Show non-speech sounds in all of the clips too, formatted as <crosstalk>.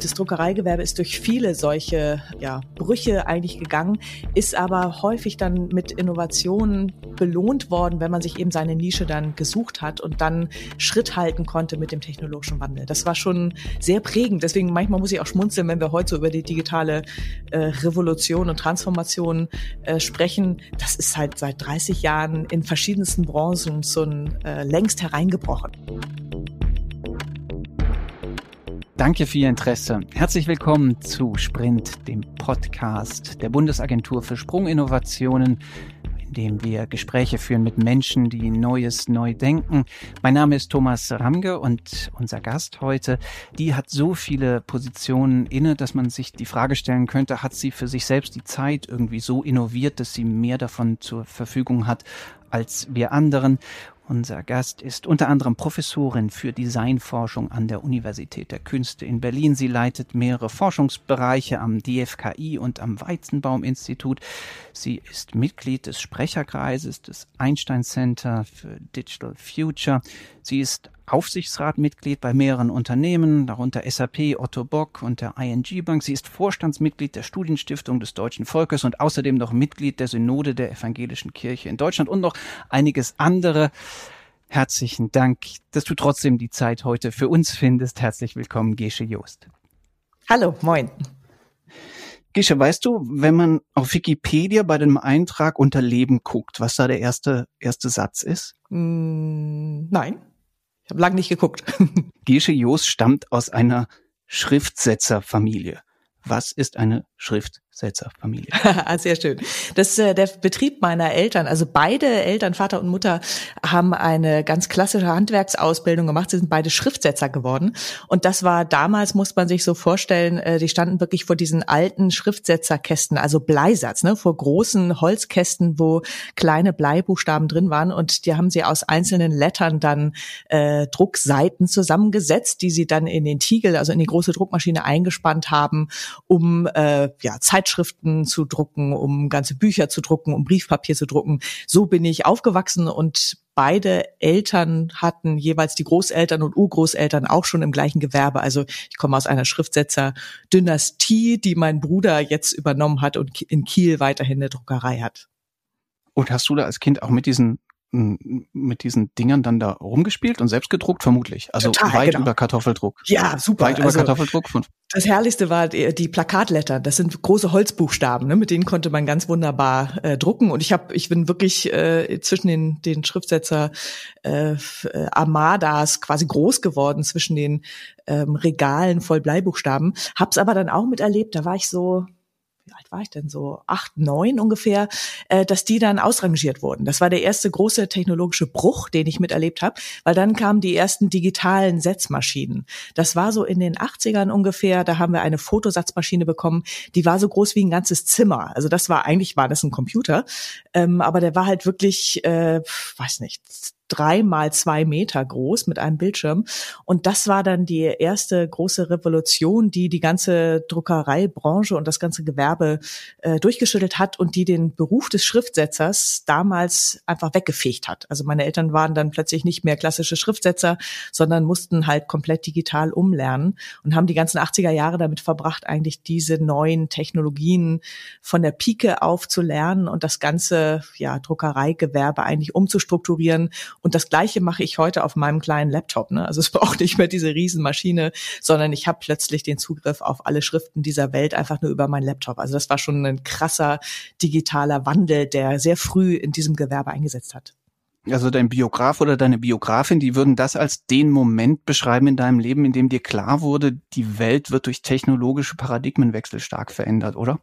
Das Druckereigewerbe ist durch viele solche ja, Brüche eigentlich gegangen, ist aber häufig dann mit Innovationen belohnt worden, wenn man sich eben seine Nische dann gesucht hat und dann Schritt halten konnte mit dem technologischen Wandel. Das war schon sehr prägend. Deswegen manchmal muss ich auch schmunzeln, wenn wir heute so über die digitale äh, Revolution und Transformation äh, sprechen. Das ist halt seit 30 Jahren in verschiedensten Branchen so ein, äh, längst hereingebrochen. Danke für Ihr Interesse. Herzlich willkommen zu Sprint, dem Podcast der Bundesagentur für Sprunginnovationen, in dem wir Gespräche führen mit Menschen, die Neues neu denken. Mein Name ist Thomas Ramge und unser Gast heute, die hat so viele Positionen inne, dass man sich die Frage stellen könnte, hat sie für sich selbst die Zeit irgendwie so innoviert, dass sie mehr davon zur Verfügung hat als wir anderen. Unser Gast ist unter anderem Professorin für Designforschung an der Universität der Künste in Berlin. Sie leitet mehrere Forschungsbereiche am DFKI und am Weizenbaum-Institut. Sie ist Mitglied des Sprecherkreises des Einstein Center für Digital Future. Sie ist Aufsichtsratmitglied bei mehreren Unternehmen, darunter SAP, Otto Bock und der ING Bank. Sie ist Vorstandsmitglied der Studienstiftung des Deutschen Volkes und außerdem noch Mitglied der Synode der Evangelischen Kirche in Deutschland und noch einiges andere. Herzlichen Dank, dass du trotzdem die Zeit heute für uns findest. Herzlich willkommen, Gesche Joost. Hallo, moin. Gesche, weißt du, wenn man auf Wikipedia bei dem Eintrag unter Leben guckt, was da der erste, erste Satz ist? Mm, nein. Ich habe lange nicht geguckt. <laughs> Gesche Joos stammt aus einer Schriftsetzerfamilie. Was ist eine Schriftsetzerfamilie? <laughs> Sehr schön. Das äh, der Betrieb meiner Eltern, also beide Eltern, Vater und Mutter, haben eine ganz klassische Handwerksausbildung gemacht. Sie sind beide Schriftsetzer geworden. Und das war damals, muss man sich so vorstellen, äh, die standen wirklich vor diesen alten Schriftsetzerkästen, also Bleisatz, ne, vor großen Holzkästen, wo kleine Bleibuchstaben drin waren. Und die haben sie aus einzelnen Lettern dann äh, Druckseiten zusammengesetzt, die sie dann in den Tiegel, also in die große Druckmaschine eingespannt haben um äh, ja, Zeitschriften zu drucken, um ganze Bücher zu drucken, um Briefpapier zu drucken. So bin ich aufgewachsen und beide Eltern hatten jeweils die Großeltern und Urgroßeltern auch schon im gleichen Gewerbe. Also ich komme aus einer Schriftsetzer-Dynastie, die mein Bruder jetzt übernommen hat und in Kiel weiterhin eine Druckerei hat. Und hast du da als Kind auch mit diesen mit diesen Dingern dann da rumgespielt und selbst gedruckt, vermutlich. Also Total, weit genau. über Kartoffeldruck. Ja, super. Weit über also, Kartoffeldruck. Von das Herrlichste war die, die Plakatletter. Das sind große Holzbuchstaben, ne? mit denen konnte man ganz wunderbar äh, drucken. Und ich habe, ich bin wirklich äh, zwischen den, den Schriftsetzer äh, Armadas quasi groß geworden, zwischen den ähm, Regalen voll Bleibuchstaben. Hab's aber dann auch miterlebt. Da war ich so wie alt war ich denn so, acht, neun ungefähr, äh, dass die dann ausrangiert wurden. Das war der erste große technologische Bruch, den ich miterlebt habe, weil dann kamen die ersten digitalen Setzmaschinen. Das war so in den 80ern ungefähr, da haben wir eine Fotosatzmaschine bekommen, die war so groß wie ein ganzes Zimmer. Also das war, eigentlich war das ein Computer, ähm, aber der war halt wirklich, äh, weiß nicht, drei mal zwei Meter groß mit einem Bildschirm. Und das war dann die erste große Revolution, die die ganze Druckereibranche und das ganze Gewerbe äh, durchgeschüttelt hat und die den Beruf des Schriftsetzers damals einfach weggefegt hat. Also meine Eltern waren dann plötzlich nicht mehr klassische Schriftsetzer, sondern mussten halt komplett digital umlernen und haben die ganzen 80er Jahre damit verbracht, eigentlich diese neuen Technologien von der Pike auf zu lernen und das ganze ja, Druckereigewerbe eigentlich umzustrukturieren und das Gleiche mache ich heute auf meinem kleinen Laptop. Ne? Also es <laughs> braucht nicht mehr diese Riesenmaschine, sondern ich habe plötzlich den Zugriff auf alle Schriften dieser Welt einfach nur über meinen Laptop. Also das war schon ein krasser digitaler Wandel, der sehr früh in diesem Gewerbe eingesetzt hat. Also dein Biograf oder deine Biografin, die würden das als den Moment beschreiben in deinem Leben, in dem dir klar wurde, die Welt wird durch technologische Paradigmenwechsel stark verändert, oder?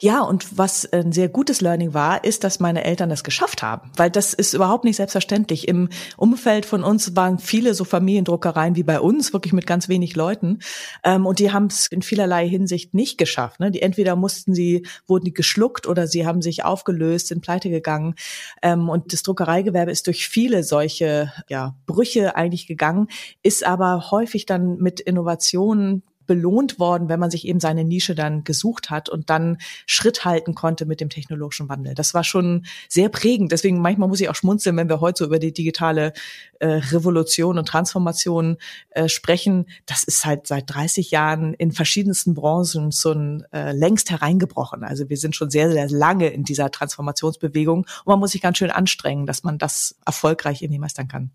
Ja, und was ein sehr gutes Learning war, ist, dass meine Eltern das geschafft haben, weil das ist überhaupt nicht selbstverständlich. Im Umfeld von uns waren viele so Familiendruckereien wie bei uns, wirklich mit ganz wenig Leuten, ähm, und die haben es in vielerlei Hinsicht nicht geschafft. Ne? Die entweder mussten sie, wurden die geschluckt oder sie haben sich aufgelöst, sind pleite gegangen. Ähm, und das Druckereigewerbe ist durch viele solche ja, Brüche eigentlich gegangen, ist aber häufig dann mit Innovationen belohnt worden, wenn man sich eben seine Nische dann gesucht hat und dann Schritt halten konnte mit dem technologischen Wandel. Das war schon sehr prägend. Deswegen manchmal muss ich auch schmunzeln, wenn wir heute so über die digitale äh, Revolution und Transformation äh, sprechen. Das ist halt seit 30 Jahren in verschiedensten Branchen so ein äh, längst hereingebrochen. Also wir sind schon sehr, sehr lange in dieser Transformationsbewegung und man muss sich ganz schön anstrengen, dass man das erfolgreich irgendwie meistern kann.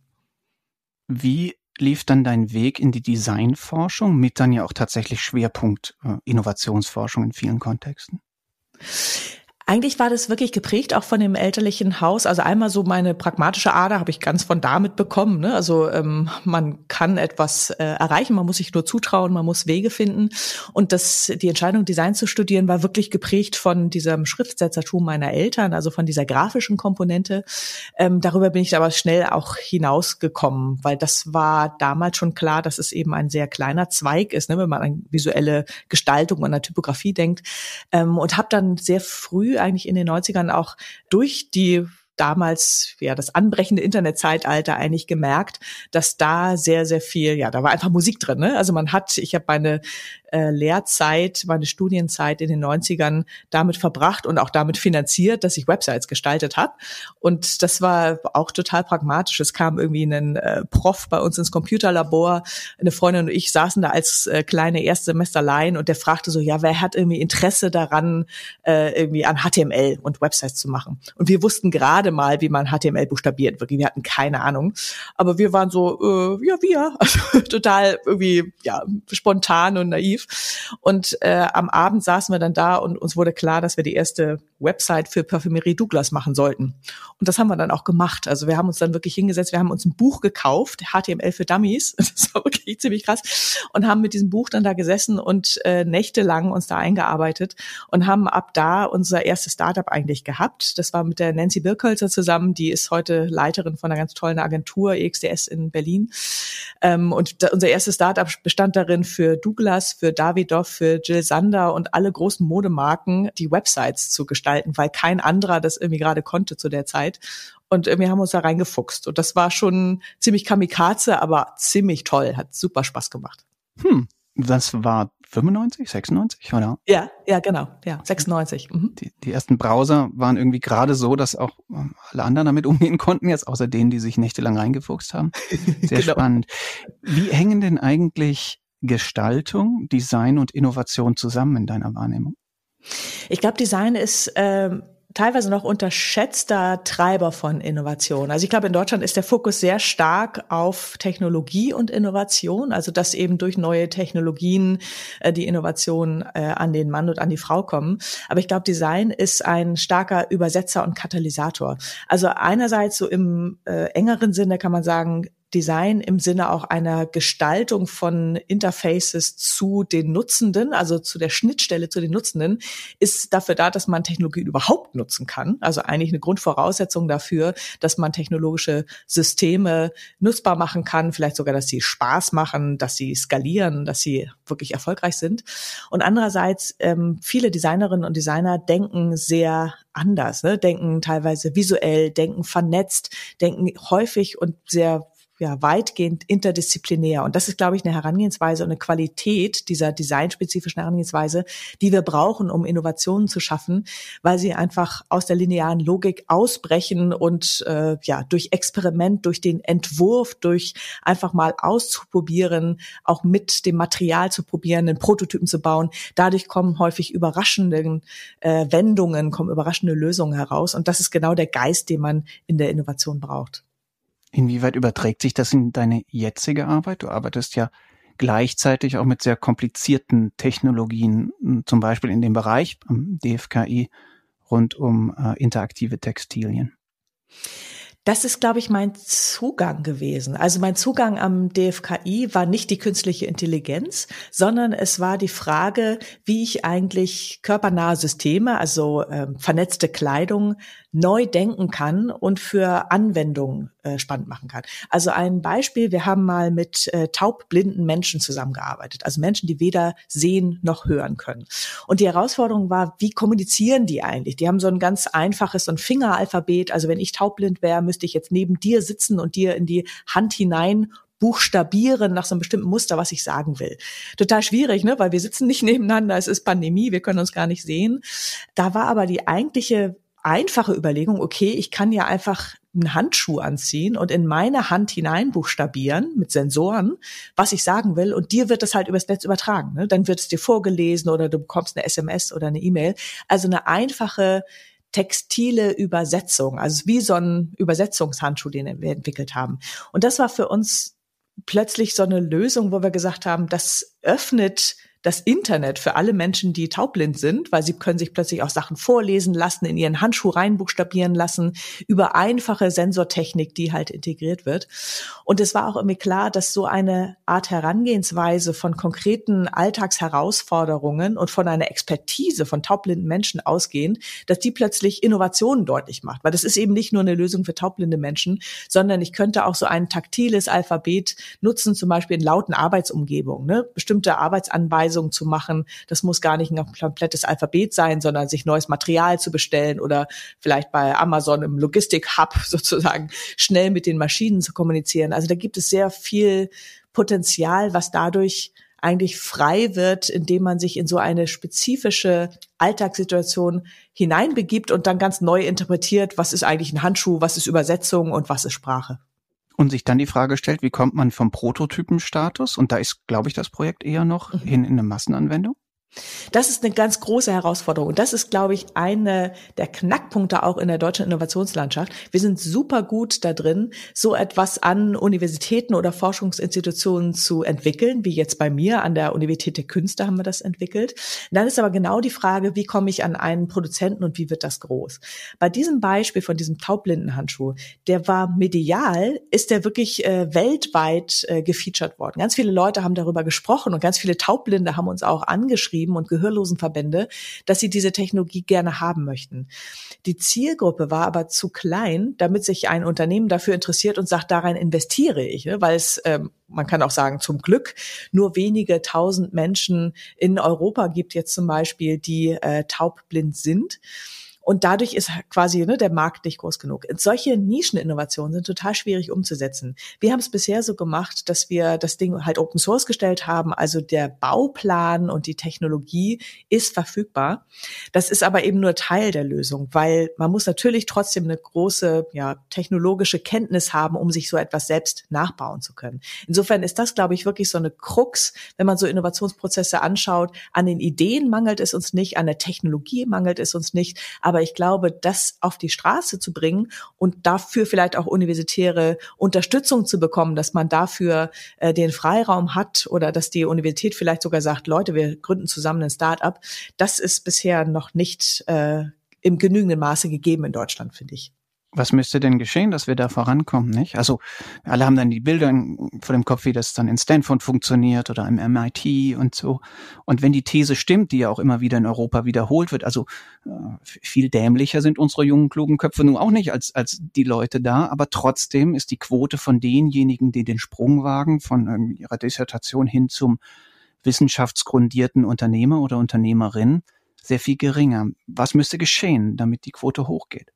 Wie lief dann dein Weg in die Designforschung mit dann ja auch tatsächlich Schwerpunkt äh, Innovationsforschung in vielen Kontexten? Eigentlich war das wirklich geprägt auch von dem elterlichen Haus. Also einmal so meine pragmatische Ader habe ich ganz von damit bekommen. Ne? Also ähm, man kann etwas äh, erreichen, man muss sich nur zutrauen, man muss Wege finden. Und das, die Entscheidung, Design zu studieren, war wirklich geprägt von diesem Schriftsetzertum meiner Eltern, also von dieser grafischen Komponente. Ähm, darüber bin ich aber schnell auch hinausgekommen, weil das war damals schon klar, dass es eben ein sehr kleiner Zweig ist, ne? wenn man an visuelle Gestaltung und an Typografie denkt. Ähm, und habe dann sehr früh eigentlich in den 90ern auch durch die damals ja das anbrechende Internetzeitalter eigentlich gemerkt, dass da sehr sehr viel ja da war einfach Musik drin. Ne? Also man hat ich habe meine äh, Lehrzeit, meine Studienzeit in den 90ern damit verbracht und auch damit finanziert, dass ich Websites gestaltet habe. Und das war auch total pragmatisch. Es kam irgendwie ein äh, Prof bei uns ins Computerlabor. Eine Freundin und ich saßen da als äh, kleine Erstsemesterlein und der fragte so, ja, wer hat irgendwie Interesse daran, äh, irgendwie an HTML und Websites zu machen? Und wir wussten gerade mal, wie man HTML buchstabiert. Wir hatten keine Ahnung. Aber wir waren so, äh, ja, wir. <laughs> Also total irgendwie, ja, spontan und naiv. Und äh, am Abend saßen wir dann da und uns wurde klar, dass wir die erste Website für Parfümerie Douglas machen sollten. Und das haben wir dann auch gemacht. Also wir haben uns dann wirklich hingesetzt, wir haben uns ein Buch gekauft, HTML für Dummies. <laughs> Das war wirklich ziemlich krass. Und haben mit diesem Buch dann da gesessen und äh, nächtelang uns da eingearbeitet und haben ab da unser erstes Startup eigentlich gehabt. Das war mit der Nancy Birkholzer zusammen, die ist heute Leiterin von einer ganz tollen Agentur, EXDS in Berlin. Ähm, und da, unser erstes Startup bestand darin, für Douglas, für Davidoff, für Jill Sander und alle großen Modemarken die Websites zu gestalten, weil kein anderer das irgendwie gerade konnte zu der Zeit. Und wir haben uns da reingefuchst. Und das war schon ziemlich kamikaze, aber ziemlich toll. Hat super Spaß gemacht. Hm, das war 95, 96, oder? Ja, ja, genau, ja, 96. Mhm. Die, die ersten Browser waren irgendwie gerade so, dass auch ähm, alle anderen damit <laughs> umgehen konnten, jetzt außer denen, die sich nächtelang reingefuchst haben. <laughs> Sehr genau. spannend. Wie hängen denn eigentlich Gestaltung, Design und Innovation zusammen in deiner Wahrnehmung? Ich glaube, Design ist ähm, teilweise noch unterschätzter Treiber von Innovation. Also ich glaube, in Deutschland ist der Fokus sehr stark auf Technologie und Innovation, also dass eben durch neue Technologien äh, die Innovation äh, an den Mann und an die Frau kommen. Aber ich glaube, Design ist ein starker Übersetzer und Katalysator. Also einerseits so im äh, engeren Sinne kann man sagen, Design im Sinne auch einer Gestaltung von Interfaces zu den Nutzenden, also zu der Schnittstelle zu den Nutzenden, ist dafür da, dass man Technologien überhaupt nutzen kann. Also eigentlich eine Grundvoraussetzung dafür, dass man technologische Systeme nutzbar machen kann, vielleicht sogar, dass sie Spaß machen, dass sie skalieren, dass sie wirklich erfolgreich sind. Und andererseits, ähm, viele Designerinnen und Designer denken sehr anders, ne? denken teilweise visuell, denken vernetzt, denken häufig und sehr ja, weitgehend interdisziplinär. Und das ist, glaube ich, eine Herangehensweise und eine Qualität dieser designspezifischen Herangehensweise, die wir brauchen, um Innovationen zu schaffen, weil sie einfach aus der linearen Logik ausbrechen und äh, ja, durch Experiment, durch den Entwurf, durch einfach mal auszuprobieren, auch mit dem Material zu probieren, einen Prototypen zu bauen. Dadurch kommen häufig überraschende äh, Wendungen, kommen überraschende Lösungen heraus. Und das ist genau der Geist, den man in der Innovation braucht. Inwieweit überträgt sich das in deine jetzige Arbeit? Du arbeitest ja gleichzeitig auch mit sehr komplizierten Technologien, zum Beispiel in dem Bereich am DFKI rund um äh, interaktive Textilien. Das ist, glaube ich, mein Zugang gewesen. Also mein Zugang am DFKI war nicht die künstliche Intelligenz, sondern es war die Frage, wie ich eigentlich körpernahe Systeme, also äh, vernetzte Kleidung, neu denken kann und für Anwendungen äh, spannend machen kann. Also ein Beispiel, wir haben mal mit äh, taubblinden Menschen zusammengearbeitet, also Menschen, die weder sehen noch hören können. Und die Herausforderung war, wie kommunizieren die eigentlich? Die haben so ein ganz einfaches, so ein Fingeralphabet. Also wenn ich taubblind wäre, müsste ich jetzt neben dir sitzen und dir in die Hand hinein buchstabieren nach so einem bestimmten Muster, was ich sagen will. Total schwierig, ne? weil wir sitzen nicht nebeneinander, es ist Pandemie, wir können uns gar nicht sehen. Da war aber die eigentliche einfache Überlegung, okay, ich kann ja einfach einen Handschuh anziehen und in meine Hand hinein buchstabieren mit Sensoren, was ich sagen will, und dir wird das halt übers Netz übertragen. Ne? Dann wird es dir vorgelesen oder du bekommst eine SMS oder eine E-Mail. Also eine einfache textile Übersetzung, also wie so ein Übersetzungshandschuh, den wir entwickelt haben. Und das war für uns plötzlich so eine Lösung, wo wir gesagt haben, das öffnet das Internet für alle Menschen, die taubblind sind, weil sie können sich plötzlich auch Sachen vorlesen lassen, in ihren Handschuh reinbuchstabieren lassen, über einfache Sensortechnik, die halt integriert wird. Und es war auch irgendwie klar, dass so eine Art Herangehensweise von konkreten Alltagsherausforderungen und von einer Expertise von taubblinden Menschen ausgehend, dass die plötzlich Innovationen deutlich macht. Weil das ist eben nicht nur eine Lösung für taubblinde Menschen, sondern ich könnte auch so ein taktiles Alphabet nutzen, zum Beispiel in lauten Arbeitsumgebungen, ne? bestimmte Arbeitsanweisungen Anweisungen zu machen. Das muss gar nicht ein komplettes Alphabet sein, sondern sich neues Material zu bestellen oder vielleicht bei Amazon im Logistik-Hub <laughs> sozusagen schnell mit den Maschinen zu kommunizieren. Also da gibt es sehr viel Potenzial, was dadurch eigentlich frei wird, indem man sich in so eine spezifische Alltagssituation hineinbegibt und dann ganz neu interpretiert, was ist eigentlich ein Handschuh, was ist Übersetzung und was ist Sprache und sich dann die Frage stellt, wie kommt man vom Prototypenstatus, und da ist, glaube ich, das Projekt eher noch, mhm. hin in eine Massenanwendung? Das ist eine ganz große Herausforderung. Und das ist, glaube ich, eine der Knackpunkte auch in der deutschen Innovationslandschaft. Wir sind super gut da drin, so etwas an Universitäten oder Forschungsinstitutionen zu entwickeln, wie jetzt bei mir an der Universität der Künste haben wir das entwickelt. Und dann ist aber genau die Frage, wie komme ich an einen Produzenten und wie wird das groß? Bei diesem Beispiel von diesem Taubblindenhandschuh, der war medial, ist der wirklich äh, weltweit äh, gefeatured worden. Ganz viele Leute haben darüber gesprochen und ganz viele Taubblinde haben uns auch angeschrieben geschrieben und Gehörlosenverbände, dass sie diese Technologie gerne haben möchten. Die Zielgruppe war aber zu klein, damit sich ein Unternehmen dafür interessiert und sagt, darein investiere ich, ne? weil es, ähm, man kann auch sagen, zum Glück nur wenige tausend Menschen in Europa gibt jetzt zum Beispiel, die äh, taubblind sind. Und dadurch ist quasi ne, der Markt nicht groß genug. Solche Nischeninnovationen sind total schwierig umzusetzen. Wir haben es bisher so gemacht, dass wir das Ding halt Open Source gestellt haben. Also der Bauplan und die Technologie ist verfügbar. Das ist aber eben nur Teil der Lösung, weil man muss natürlich trotzdem eine große ja, technologische Kenntnis haben, um sich so etwas selbst nachbauen zu können. Insofern ist das, glaube ich, wirklich so eine Krux, wenn man so Innovationsprozesse anschaut. An den Ideen mangelt es uns nicht, an der Technologie mangelt es uns nicht, aber aber ich glaube, das auf die Straße zu bringen und dafür vielleicht auch universitäre Unterstützung zu bekommen, dass man dafür äh, den Freiraum hat oder dass die Universität vielleicht sogar sagt, Leute, wir gründen zusammen ein Start-up, das ist bisher noch nicht äh, im genügenden Maße gegeben in Deutschland, finde ich was müsste denn geschehen, dass wir da vorankommen, nicht? Also alle haben dann die Bilder vor dem Kopf, wie das dann in Stanford funktioniert oder im MIT und so. Und wenn die These stimmt, die ja auch immer wieder in Europa wiederholt wird, also äh, viel dämlicher sind unsere jungen, klugen Köpfe nun auch nicht als, als die Leute da, aber trotzdem ist die Quote von denjenigen, die den Sprung wagen, von ihrer Dissertation hin zum wissenschaftsgrundierten Unternehmer oder Unternehmerin, sehr viel geringer. Was müsste geschehen, damit die Quote hochgeht?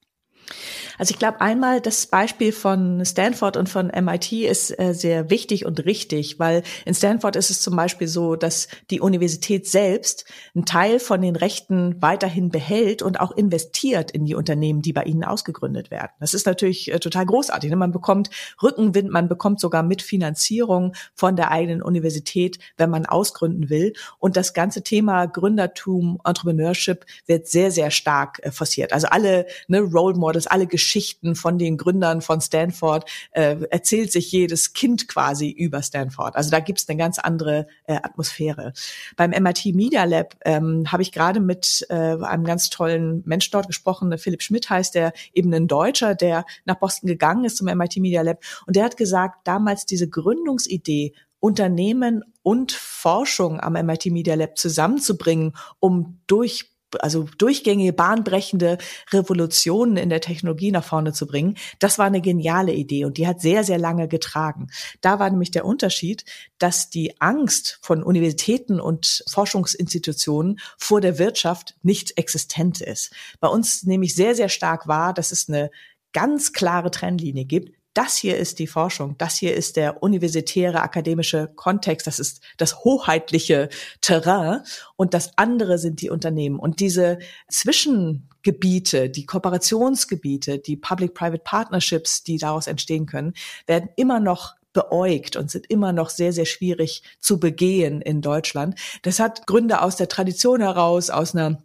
Also ich glaube einmal das Beispiel von Stanford und von MIT ist äh, sehr wichtig und richtig, weil in Stanford ist es zum Beispiel so, dass die Universität selbst einen Teil von den Rechten weiterhin behält und auch investiert in die Unternehmen, die bei ihnen ausgegründet werden. Das ist natürlich äh, total großartig. Ne? Man bekommt Rückenwind, man bekommt sogar Mitfinanzierung von der eigenen Universität, wenn man ausgründen will. Und das ganze Thema Gründertum, Entrepreneurship wird sehr, sehr stark äh, forciert. Also alle ne, Role Models das alle Geschichten von den Gründern von Stanford, äh, erzählt sich jedes Kind quasi über Stanford. Also da gibt es eine ganz andere äh, Atmosphäre. Beim MIT Media Lab ähm, habe ich gerade mit äh, einem ganz tollen Mensch dort gesprochen, Philipp Schmidt heißt der, eben ein Deutscher, der nach Boston gegangen ist zum MIT Media Lab. Und der hat gesagt, damals diese Gründungsidee Unternehmen und Forschung am MIT Media Lab zusammenzubringen, um durch also durchgängige, bahnbrechende Revolutionen in der Technologie nach vorne zu bringen. Das war eine geniale Idee und die hat sehr, sehr lange getragen. Da war nämlich der Unterschied, dass die Angst von Universitäten und Forschungsinstitutionen vor der Wirtschaft nicht existent ist. Bei uns nämlich sehr, sehr stark war, dass es eine ganz klare Trennlinie gibt. Das hier ist die Forschung, das hier ist der universitäre akademische Kontext, das ist das hoheitliche Terrain und das andere sind die Unternehmen. Und diese Zwischengebiete, die Kooperationsgebiete, die Public-Private Partnerships, die daraus entstehen können, werden immer noch beäugt und sind immer noch sehr, sehr schwierig zu begehen in Deutschland. Das hat Gründe aus der Tradition heraus, aus einer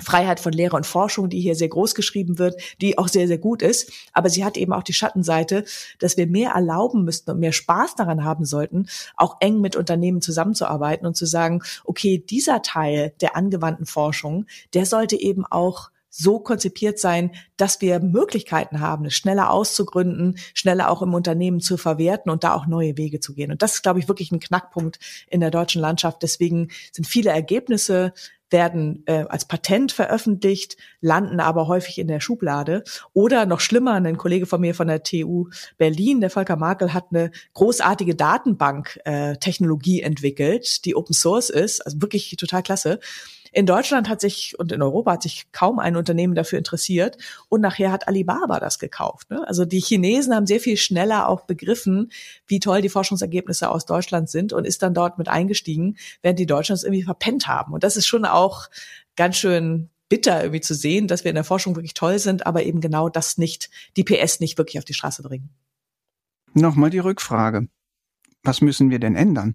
Freiheit von Lehre und Forschung, die hier sehr groß geschrieben wird, die auch sehr, sehr gut ist. Aber sie hat eben auch die Schattenseite, dass wir mehr erlauben müssten und mehr Spaß daran haben sollten, auch eng mit Unternehmen zusammenzuarbeiten und zu sagen, okay, dieser Teil der angewandten Forschung, der sollte eben auch so konzipiert sein, dass wir Möglichkeiten haben, es schneller auszugründen, schneller auch im Unternehmen zu verwerten und da auch neue Wege zu gehen. Und das ist, glaube ich, wirklich ein Knackpunkt in der deutschen Landschaft. Deswegen sind viele Ergebnisse werden äh, als Patent veröffentlicht, landen aber häufig in der Schublade. Oder noch schlimmer, ein Kollege von mir von der TU Berlin, der Volker Markel, hat eine großartige Datenbank-Technologie äh, entwickelt, die Open Source ist, also wirklich total klasse. In Deutschland hat sich und in Europa hat sich kaum ein Unternehmen dafür interessiert und nachher hat Alibaba das gekauft. Ne? Also die Chinesen haben sehr viel schneller auch begriffen, wie toll die Forschungsergebnisse aus Deutschland sind und ist dann dort mit eingestiegen, während die Deutschen es irgendwie verpennt haben. Und das ist schon auch ganz schön bitter irgendwie zu sehen, dass wir in der Forschung wirklich toll sind, aber eben genau das nicht, die PS nicht wirklich auf die Straße bringen. Nochmal die Rückfrage was müssen wir denn ändern?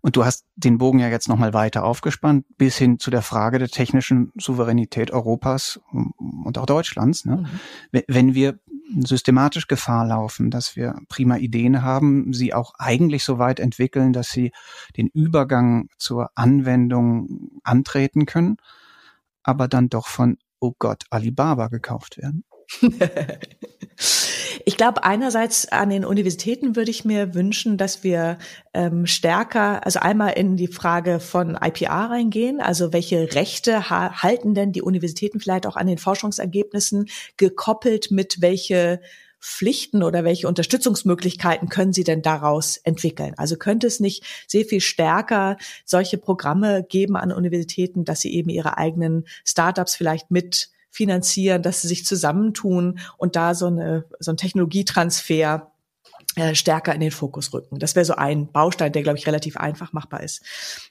Und du hast den Bogen ja jetzt nochmal weiter aufgespannt, bis hin zu der Frage der technischen Souveränität Europas und auch Deutschlands. Ne? Mhm. Wenn wir systematisch Gefahr laufen, dass wir prima Ideen haben, sie auch eigentlich so weit entwickeln, dass sie den Übergang zur Anwendung antreten können, aber dann doch von, oh Gott, Alibaba gekauft werden. <laughs> Ich glaube, einerseits an den Universitäten würde ich mir wünschen, dass wir ähm, stärker, also einmal in die Frage von IPR reingehen, also welche Rechte ha halten denn die Universitäten vielleicht auch an den Forschungsergebnissen, gekoppelt mit welche Pflichten oder welche Unterstützungsmöglichkeiten können Sie denn daraus entwickeln? Also könnte es nicht sehr viel stärker solche Programme geben an Universitäten, dass sie eben ihre eigenen Startups vielleicht mit finanzieren, dass sie sich zusammentun und da so, eine, so ein Technologietransfer äh, stärker in den Fokus rücken. Das wäre so ein Baustein, der, glaube ich, relativ einfach machbar ist.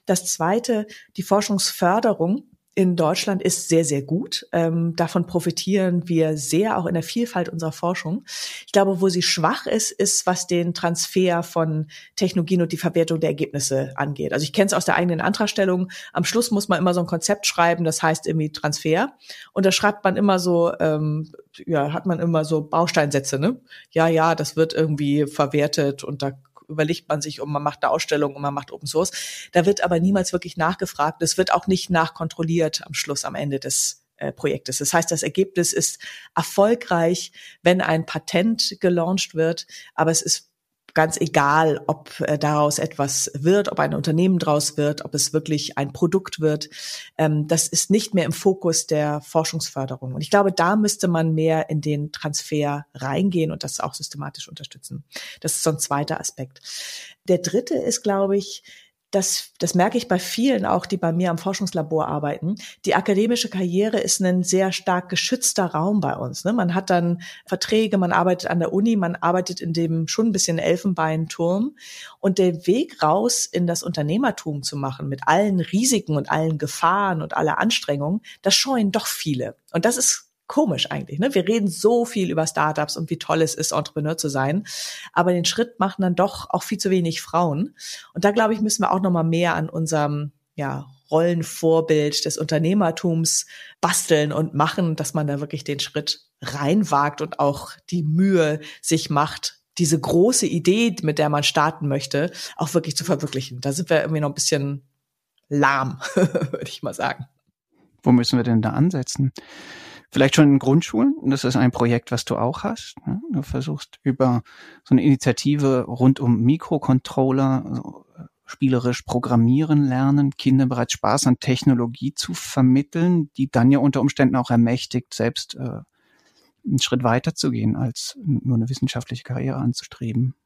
Das zweite, die Forschungsförderung in Deutschland ist sehr, sehr gut. Ähm, davon profitieren wir sehr, auch in der Vielfalt unserer Forschung. Ich glaube, wo sie schwach ist, ist, was den Transfer von Technologien und die Verwertung der Ergebnisse angeht. Also ich kenne es aus der eigenen Antragstellung. Am Schluss muss man immer so ein Konzept schreiben, das heißt irgendwie Transfer. Und da schreibt man immer so, ähm, ja, hat man immer so Bausteinsätze, ne? Ja, ja, das wird irgendwie verwertet und da überlegt man sich und man macht eine Ausstellung und man macht Open Source. Da wird aber niemals wirklich nachgefragt. Es wird auch nicht nachkontrolliert am Schluss, am Ende des äh, Projektes. Das heißt, das Ergebnis ist erfolgreich, wenn ein Patent gelauncht wird, aber es ist ganz egal, ob äh, daraus etwas wird, ob ein Unternehmen draus wird, ob es wirklich ein Produkt wird. Ähm, das ist nicht mehr im Fokus der Forschungsförderung. Und ich glaube, da müsste man mehr in den Transfer reingehen und das auch systematisch unterstützen. Das ist so ein zweiter Aspekt. Der dritte ist, glaube ich, das, das merke ich bei vielen auch, die bei mir am Forschungslabor arbeiten. Die akademische Karriere ist ein sehr stark geschützter Raum bei uns. Ne? Man hat dann Verträge, man arbeitet an der Uni, man arbeitet in dem schon ein bisschen Elfenbeinturm. Und der Weg raus in das Unternehmertum zu machen, mit allen Risiken und allen Gefahren und aller Anstrengungen, das scheuen doch viele. Und das ist komisch eigentlich. Ne? Wir reden so viel über Startups und wie toll es ist, Entrepreneur zu sein, aber den Schritt machen dann doch auch viel zu wenig Frauen. Und da glaube ich, müssen wir auch noch mal mehr an unserem ja, Rollenvorbild des Unternehmertums basteln und machen, dass man da wirklich den Schritt reinwagt und auch die Mühe sich macht, diese große Idee, mit der man starten möchte, auch wirklich zu verwirklichen. Da sind wir irgendwie noch ein bisschen lahm, <laughs> würde ich mal sagen. Wo müssen wir denn da ansetzen? Vielleicht schon in Grundschulen. Das ist ein Projekt, was du auch hast. Ne? Du versuchst über so eine Initiative rund um Mikrocontroller, also spielerisch programmieren lernen, Kindern bereits Spaß an Technologie zu vermitteln, die dann ja unter Umständen auch ermächtigt, selbst äh, einen Schritt weiter zu gehen, als nur eine wissenschaftliche Karriere anzustreben.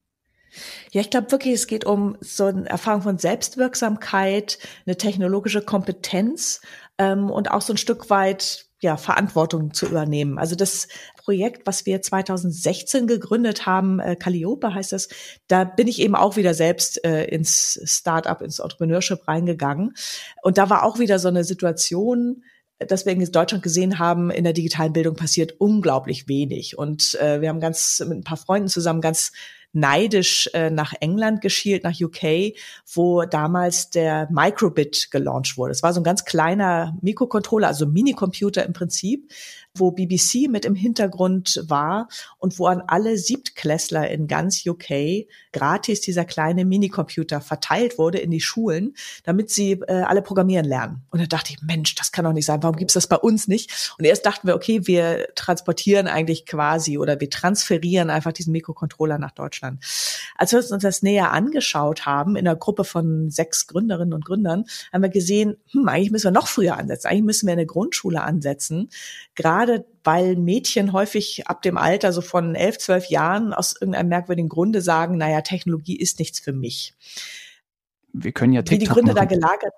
Ja, ich glaube wirklich, es geht um so eine Erfahrung von Selbstwirksamkeit, eine technologische Kompetenz ähm, und auch so ein Stück weit ja, Verantwortung zu übernehmen. Also das Projekt, was wir 2016 gegründet haben, äh, Calliope heißt das, da bin ich eben auch wieder selbst äh, ins Startup, ins Entrepreneurship reingegangen. Und da war auch wieder so eine Situation, dass wir in Deutschland gesehen haben, in der digitalen Bildung passiert unglaublich wenig. Und äh, wir haben ganz mit ein paar Freunden zusammen ganz neidisch äh, nach England geschielt, nach UK, wo damals der Microbit gelauncht wurde. Es war so ein ganz kleiner Mikrocontroller, also Minicomputer im Prinzip, wo BBC mit im Hintergrund war und wo an alle Siebtklässler in ganz UK gratis dieser kleine Minicomputer verteilt wurde in die Schulen, damit sie äh, alle programmieren lernen. Und da dachte ich, Mensch, das kann doch nicht sein. Warum gibt's das bei uns nicht? Und erst dachten wir, okay, wir transportieren eigentlich quasi oder wir transferieren einfach diesen Mikrocontroller nach Deutschland. Als wir uns das näher angeschaut haben, in einer Gruppe von sechs Gründerinnen und Gründern, haben wir gesehen, hm, eigentlich müssen wir noch früher ansetzen. Eigentlich müssen wir eine Grundschule ansetzen. Gerade weil Mädchen häufig ab dem Alter so von elf, zwölf Jahren aus irgendeinem merkwürdigen Grunde sagen, naja, Technologie ist nichts für mich. Wir können ja TikTok Wie die Gründe machen. da gelagert.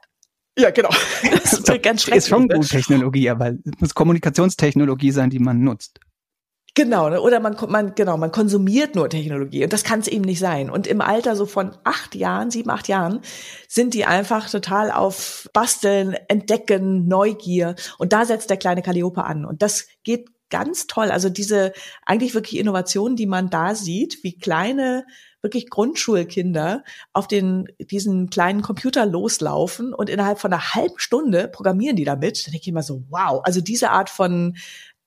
Ja, genau. <laughs> Das wird ganz schrecklich. Ist schon gut Technologie, aber es muss Kommunikationstechnologie sein, die man nutzt. Genau, ne? oder man, man, genau, man konsumiert nur Technologie und das kann es eben nicht sein. Und im Alter so von acht Jahren, sieben, acht Jahren, sind die einfach total auf Basteln, Entdecken, Neugier und da setzt der kleine Calliope an und das geht ganz toll. Also diese eigentlich wirklich Innovationen, die man da sieht, wie kleine wirklich Grundschulkinder auf den, diesen kleinen Computer loslaufen und innerhalb von einer halben Stunde programmieren die damit. Dann denke ich immer so, wow, also diese Art von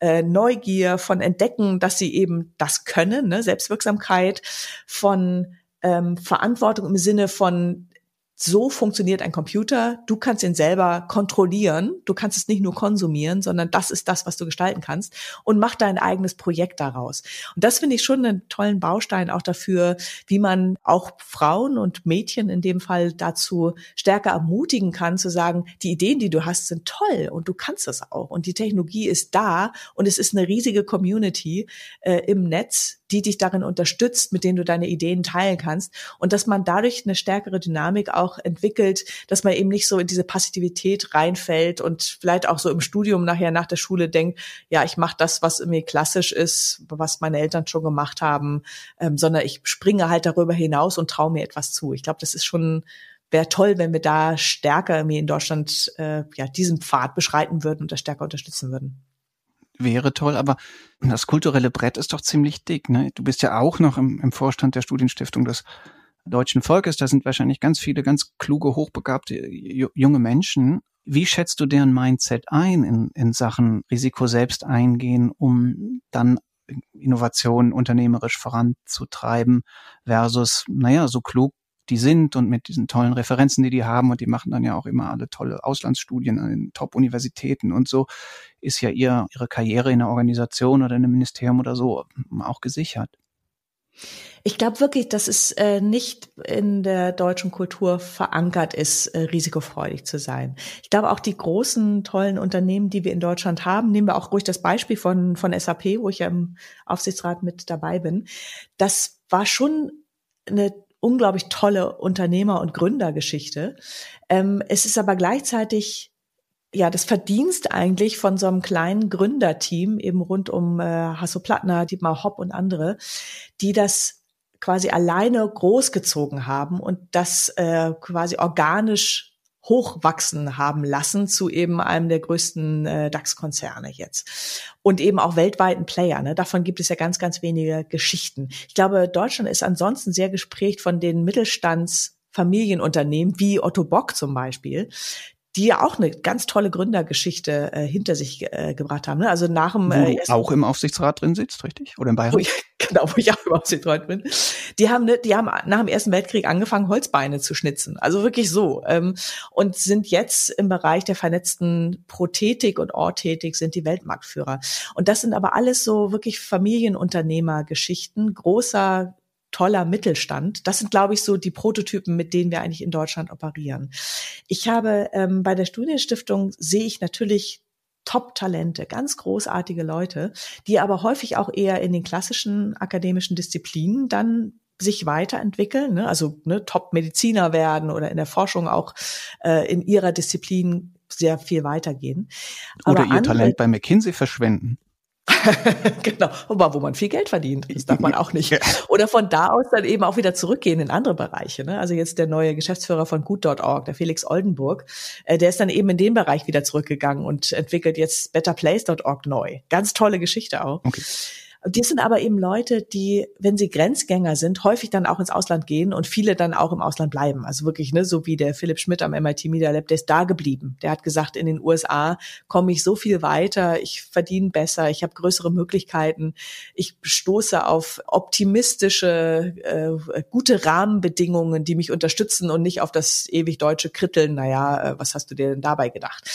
äh, Neugier, von Entdecken, dass sie eben das können, ne? Selbstwirksamkeit, von ähm, Verantwortung im Sinne von so funktioniert ein Computer. Du kannst ihn selber kontrollieren. Du kannst es nicht nur konsumieren, sondern das ist das, was du gestalten kannst und mach dein eigenes Projekt daraus. Und das finde ich schon einen tollen Baustein auch dafür, wie man auch Frauen und Mädchen in dem Fall dazu stärker ermutigen kann, zu sagen, die Ideen, die du hast, sind toll und du kannst das auch. Und die Technologie ist da und es ist eine riesige Community äh, im Netz, die dich darin unterstützt, mit denen du deine Ideen teilen kannst und dass man dadurch eine stärkere Dynamik auch entwickelt, dass man eben nicht so in diese Passivität reinfällt und vielleicht auch so im Studium nachher nach der Schule denkt, ja, ich mache das, was mir klassisch ist, was meine Eltern schon gemacht haben, ähm, sondern ich springe halt darüber hinaus und traue mir etwas zu. Ich glaube, das ist schon wäre toll, wenn wir da stärker irgendwie in Deutschland äh, ja diesen Pfad beschreiten würden und das stärker unterstützen würden wäre toll, aber das kulturelle Brett ist doch ziemlich dick. Ne? Du bist ja auch noch im, im Vorstand der Studienstiftung des deutschen Volkes. Da sind wahrscheinlich ganz viele ganz kluge, hochbegabte junge Menschen. Wie schätzt du deren Mindset ein in, in Sachen Risiko selbst eingehen, um dann Innovationen unternehmerisch voranzutreiben versus, naja, so klug die sind und mit diesen tollen Referenzen, die die haben und die machen dann ja auch immer alle tolle Auslandsstudien an den Top-Universitäten und so ist ja ihr, ihre Karriere in einer Organisation oder in einem Ministerium oder so auch gesichert. Ich glaube wirklich, dass es äh, nicht in der deutschen Kultur verankert ist, äh, risikofreudig zu sein. Ich glaube auch die großen, tollen Unternehmen, die wir in Deutschland haben, nehmen wir auch ruhig das Beispiel von, von SAP, wo ich ja im Aufsichtsrat mit dabei bin. Das war schon eine unglaublich tolle Unternehmer- und Gründergeschichte. Ähm, es ist aber gleichzeitig ja, das Verdienst eigentlich von so einem kleinen Gründerteam, eben rund um äh, Hasso Plattner, Dietmar Hopp und andere, die das quasi alleine großgezogen haben und das äh, quasi organisch hochwachsen haben lassen zu eben einem der größten äh, DAX-Konzerne jetzt. Und eben auch weltweiten Player. Ne? Davon gibt es ja ganz, ganz wenige Geschichten. Ich glaube, Deutschland ist ansonsten sehr gesprägt von den Mittelstands Familienunternehmen wie Otto Bock zum Beispiel, die ja auch eine ganz tolle Gründergeschichte äh, hinter sich äh, gebracht haben. Ne? Also nach dem äh, auch im Aufsichtsrat drin sitzt, richtig? Oder im Bayern? Wo ich, <laughs> genau, wo ich auch im Aufsichtsrat bin. Die haben, ne, die haben nach dem Ersten Weltkrieg angefangen, Holzbeine zu schnitzen. Also wirklich so. Ähm, und sind jetzt im Bereich der vernetzten Prothetik und Orthetik sind die Weltmarktführer. Und das sind aber alles so wirklich Familienunternehmergeschichten, großer toller Mittelstand. Das sind, glaube ich, so die Prototypen, mit denen wir eigentlich in Deutschland operieren. Ich habe ähm, bei der Studienstiftung sehe ich natürlich Top-Talente, ganz großartige Leute, die aber häufig auch eher in den klassischen akademischen Disziplinen dann sich weiterentwickeln, ne? also ne, Top-Mediziner werden oder in der Forschung auch äh, in ihrer Disziplin sehr viel weitergehen. Oder Aber ihr andere, Talent bei McKinsey verschwenden. <laughs> genau, aber wo man viel Geld verdient, das darf man auch nicht. Oder von da aus dann eben auch wieder zurückgehen in andere Bereiche. Ne? Also jetzt der neue Geschäftsführer von Gut.org, der Felix Oldenburg, äh, der ist dann eben in den Bereich wieder zurückgegangen und entwickelt jetzt BetterPlace.org neu. Ganz tolle Geschichte auch. Okay. Die sind aber eben Leute, die, wenn sie Grenzgänger sind, häufig dann auch ins Ausland gehen und viele dann auch im Ausland bleiben. Also wirklich, ne, so wie der Philipp Schmidt am MIT Media Lab, der ist da geblieben. Der hat gesagt, in den USA komme ich so viel weiter, ich verdiene besser, ich habe größere Möglichkeiten, ich stoße auf optimistische, äh, gute Rahmenbedingungen, die mich unterstützen und nicht auf das ewig deutsche Kritteln, naja, äh, was hast du dir denn dabei gedacht?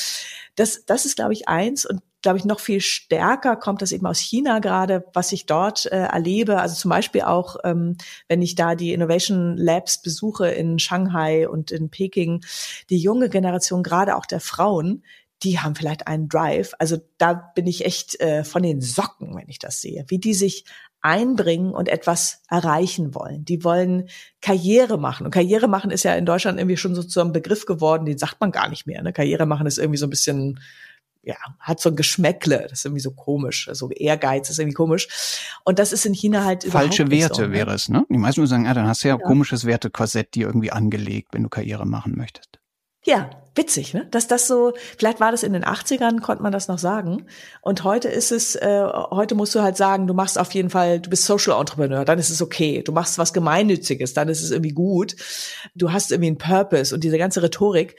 Das, das ist, glaube ich, eins. Und glaube ich, noch viel stärker kommt das eben aus China gerade, was ich dort äh, erlebe. Also zum Beispiel auch, ähm, wenn ich da die Innovation Labs besuche in Shanghai und in Peking, die junge Generation, gerade auch der Frauen, die haben vielleicht einen Drive. Also da bin ich echt äh, von den Socken, wenn ich das sehe, wie die sich einbringen und etwas erreichen wollen. Die wollen Karriere machen. Und Karriere machen ist ja in Deutschland irgendwie schon so zu einem Begriff geworden, den sagt man gar nicht mehr. Ne? Karriere machen ist irgendwie so ein bisschen ja, hat so ein Geschmäckle, das ist irgendwie so komisch, so also Ehrgeiz ist irgendwie komisch. Und das ist in China halt Falsche Werte so, ne? wäre es, ne? Die meisten würden sagen, ja, dann hast du ja, ja. komisches Wertekorsett dir irgendwie angelegt, wenn du Karriere machen möchtest. Ja, witzig, ne? Dass das so, vielleicht war das in den 80ern, konnte man das noch sagen. Und heute ist es, äh, heute musst du halt sagen, du machst auf jeden Fall, du bist Social Entrepreneur, dann ist es okay. Du machst was Gemeinnütziges, dann ist es irgendwie gut. Du hast irgendwie einen Purpose und diese ganze Rhetorik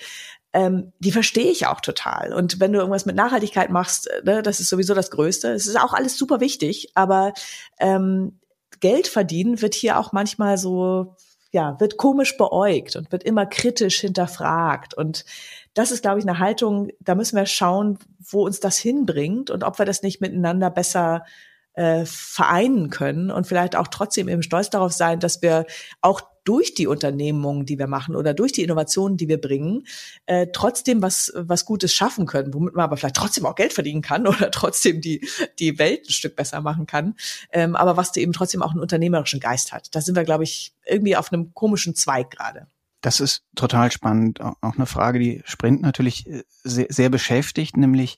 ähm, die verstehe ich auch total. Und wenn du irgendwas mit Nachhaltigkeit machst, äh, ne, das ist sowieso das Größte. Es ist auch alles super wichtig, aber ähm, Geld verdienen wird hier auch manchmal so, ja, wird komisch beäugt und wird immer kritisch hinterfragt. Und das ist, glaube ich, eine Haltung, da müssen wir schauen, wo uns das hinbringt und ob wir das nicht miteinander besser äh, vereinen können und vielleicht auch trotzdem eben stolz darauf sein, dass wir auch durch die Unternehmungen, die wir machen oder durch die Innovationen, die wir bringen, äh, trotzdem was, was Gutes schaffen können, womit man aber vielleicht trotzdem auch Geld verdienen kann <laughs> oder trotzdem die, die Welt ein Stück besser machen kann, ähm, aber was eben trotzdem auch einen unternehmerischen Geist hat. Da sind wir, glaube ich, irgendwie auf einem komischen Zweig gerade. Das ist total spannend. Auch eine Frage, die Sprint natürlich äh, sehr, sehr beschäftigt, nämlich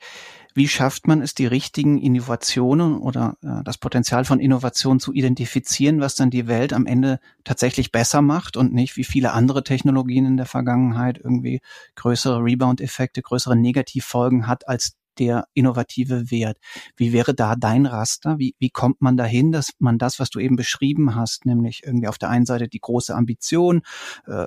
wie schafft man es, die richtigen Innovationen oder äh, das Potenzial von Innovation zu identifizieren, was dann die Welt am Ende tatsächlich besser macht und nicht wie viele andere Technologien in der Vergangenheit irgendwie größere Rebound-Effekte, größere Negativfolgen hat als der innovative Wert. Wie wäre da dein Raster? Wie, wie kommt man dahin, dass man das, was du eben beschrieben hast, nämlich irgendwie auf der einen Seite die große Ambition, äh,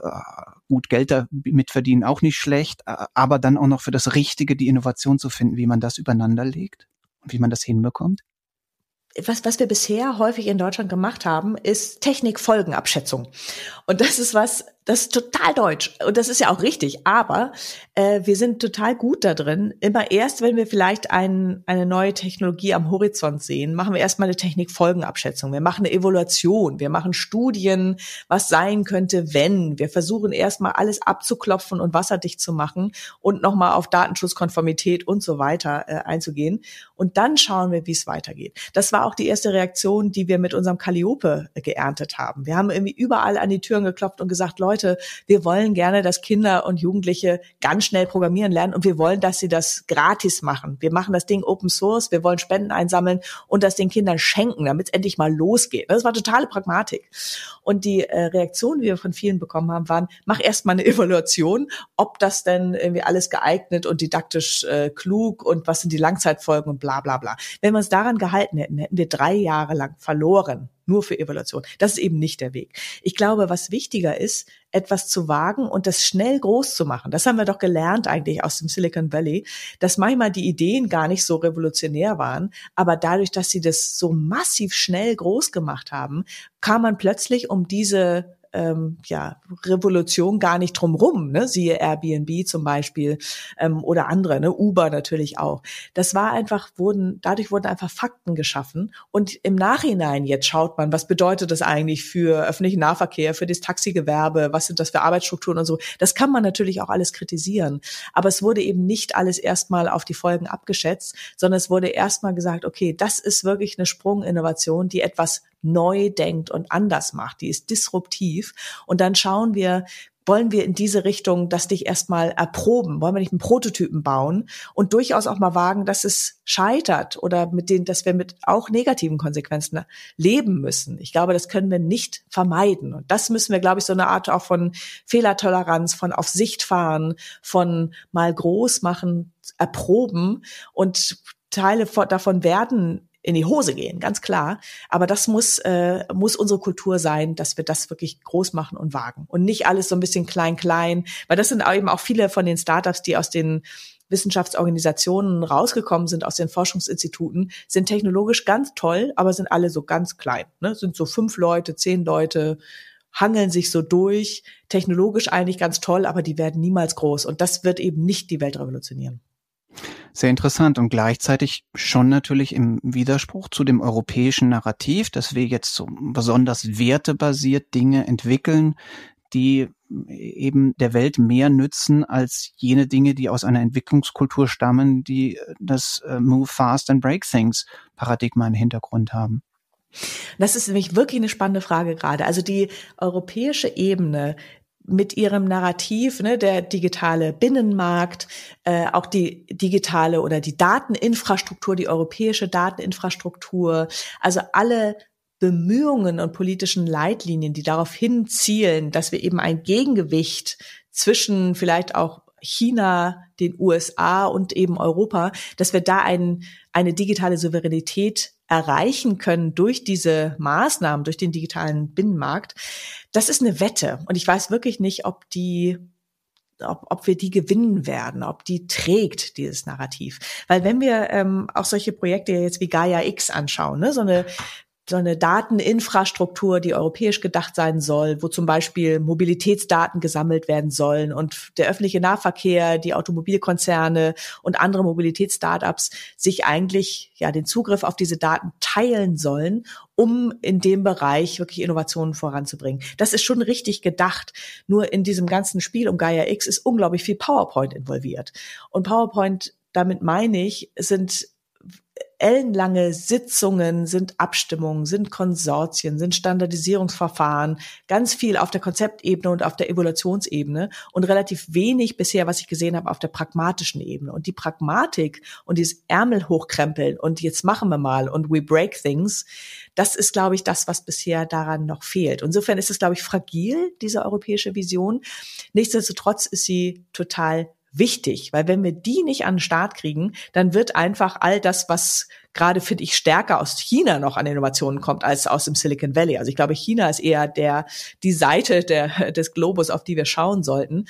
gut Geld damit verdienen auch nicht schlecht, aber dann auch noch für das Richtige die Innovation zu finden, wie man das übereinander legt und wie man das hinbekommt? was, was wir bisher häufig in Deutschland gemacht haben, ist Technikfolgenabschätzung. Und das ist was, das ist total deutsch und das ist ja auch richtig, aber äh, wir sind total gut da drin. Immer erst, wenn wir vielleicht ein, eine neue Technologie am Horizont sehen, machen wir erstmal eine Technikfolgenabschätzung. Wir machen eine Evaluation, wir machen Studien, was sein könnte, wenn. Wir versuchen erstmal alles abzuklopfen und wasserdicht zu machen und nochmal auf Datenschutzkonformität und so weiter äh, einzugehen. Und dann schauen wir, wie es weitergeht. Das war auch die erste Reaktion, die wir mit unserem Calliope äh, geerntet haben. Wir haben irgendwie überall an die Türen geklopft und gesagt, Leute, Leute, wir wollen gerne, dass Kinder und Jugendliche ganz schnell programmieren lernen und wir wollen, dass sie das gratis machen. Wir machen das Ding Open Source, wir wollen Spenden einsammeln und das den Kindern schenken, damit es endlich mal losgeht. Das war totale Pragmatik. Und die äh, Reaktionen, die wir von vielen bekommen haben, waren, mach erst mal eine <laughs> Evaluation, ob das denn irgendwie alles geeignet und didaktisch äh, klug und was sind die Langzeitfolgen und bla bla bla. Wenn wir uns daran gehalten hätten, hätten wir drei Jahre lang verloren nur für Evaluation. Das ist eben nicht der Weg. Ich glaube, was wichtiger ist, etwas zu wagen und das schnell groß zu machen. Das haben wir doch gelernt eigentlich aus dem Silicon Valley, dass manchmal die Ideen gar nicht so revolutionär waren, aber dadurch, dass sie das so massiv schnell groß gemacht haben, kam man plötzlich um diese ähm, ja, Revolution gar nicht drumrum, ne? siehe Airbnb zum Beispiel ähm, oder andere, ne? Uber natürlich auch. Das war einfach, wurden, dadurch wurden einfach Fakten geschaffen und im Nachhinein jetzt schaut man, was bedeutet das eigentlich für öffentlichen Nahverkehr, für das Taxigewerbe, was sind das für Arbeitsstrukturen und so. Das kann man natürlich auch alles kritisieren, aber es wurde eben nicht alles erstmal auf die Folgen abgeschätzt, sondern es wurde erstmal gesagt, okay, das ist wirklich eine Sprunginnovation, die etwas neu denkt und anders macht, die ist disruptiv. Und dann schauen wir, wollen wir in diese Richtung das nicht erstmal erproben? Wollen wir nicht einen Prototypen bauen und durchaus auch mal wagen, dass es scheitert oder mit denen, dass wir mit auch negativen Konsequenzen leben müssen? Ich glaube, das können wir nicht vermeiden. Und das müssen wir, glaube ich, so eine Art auch von Fehlertoleranz, von auf Sicht fahren, von mal groß machen, erproben und Teile davon werden in die Hose gehen, ganz klar. Aber das muss, äh, muss unsere Kultur sein, dass wir das wirklich groß machen und wagen. Und nicht alles so ein bisschen klein, klein. Weil das sind eben auch viele von den Startups, die aus den Wissenschaftsorganisationen rausgekommen sind, aus den Forschungsinstituten, sind technologisch ganz toll, aber sind alle so ganz klein. Ne? Sind so fünf Leute, zehn Leute, hangeln sich so durch, technologisch eigentlich ganz toll, aber die werden niemals groß. Und das wird eben nicht die Welt revolutionieren. Sehr interessant und gleichzeitig schon natürlich im Widerspruch zu dem europäischen Narrativ, dass wir jetzt so besonders wertebasiert Dinge entwickeln, die eben der Welt mehr nützen als jene Dinge, die aus einer Entwicklungskultur stammen, die das äh, Move Fast and Break Things Paradigma im Hintergrund haben. Das ist nämlich wirklich eine spannende Frage gerade. Also die europäische Ebene mit ihrem Narrativ, ne, der digitale Binnenmarkt, äh, auch die digitale oder die Dateninfrastruktur, die europäische Dateninfrastruktur, also alle Bemühungen und politischen Leitlinien, die darauf hinzielen, dass wir eben ein Gegengewicht zwischen vielleicht auch China, den USA und eben Europa, dass wir da ein, eine digitale Souveränität erreichen können durch diese Maßnahmen, durch den digitalen Binnenmarkt, das ist eine Wette. Und ich weiß wirklich nicht, ob die ob, ob wir die gewinnen werden, ob die trägt, dieses Narrativ. Weil wenn wir ähm, auch solche Projekte jetzt wie Gaia X anschauen, ne, so eine so eine Dateninfrastruktur, die europäisch gedacht sein soll, wo zum Beispiel Mobilitätsdaten gesammelt werden sollen und der öffentliche Nahverkehr, die Automobilkonzerne und andere Mobilitätsstartups sich eigentlich ja den Zugriff auf diese Daten teilen sollen, um in dem Bereich wirklich Innovationen voranzubringen. Das ist schon richtig gedacht. Nur in diesem ganzen Spiel um Gaia X ist unglaublich viel PowerPoint involviert. Und PowerPoint damit meine ich, sind ellenlange Sitzungen, sind Abstimmungen, sind Konsortien, sind Standardisierungsverfahren, ganz viel auf der Konzeptebene und auf der Evaluationsebene und relativ wenig bisher, was ich gesehen habe, auf der pragmatischen Ebene. Und die Pragmatik und dieses Ärmel hochkrempeln und jetzt machen wir mal und we break things, das ist, glaube ich, das, was bisher daran noch fehlt. Insofern ist es, glaube ich, fragil, diese europäische Vision. Nichtsdestotrotz ist sie total wichtig, weil wenn wir die nicht an den Start kriegen, dann wird einfach all das, was gerade finde ich stärker aus China noch an Innovationen kommt als aus dem Silicon Valley. Also ich glaube, China ist eher der die Seite der, des Globus, auf die wir schauen sollten.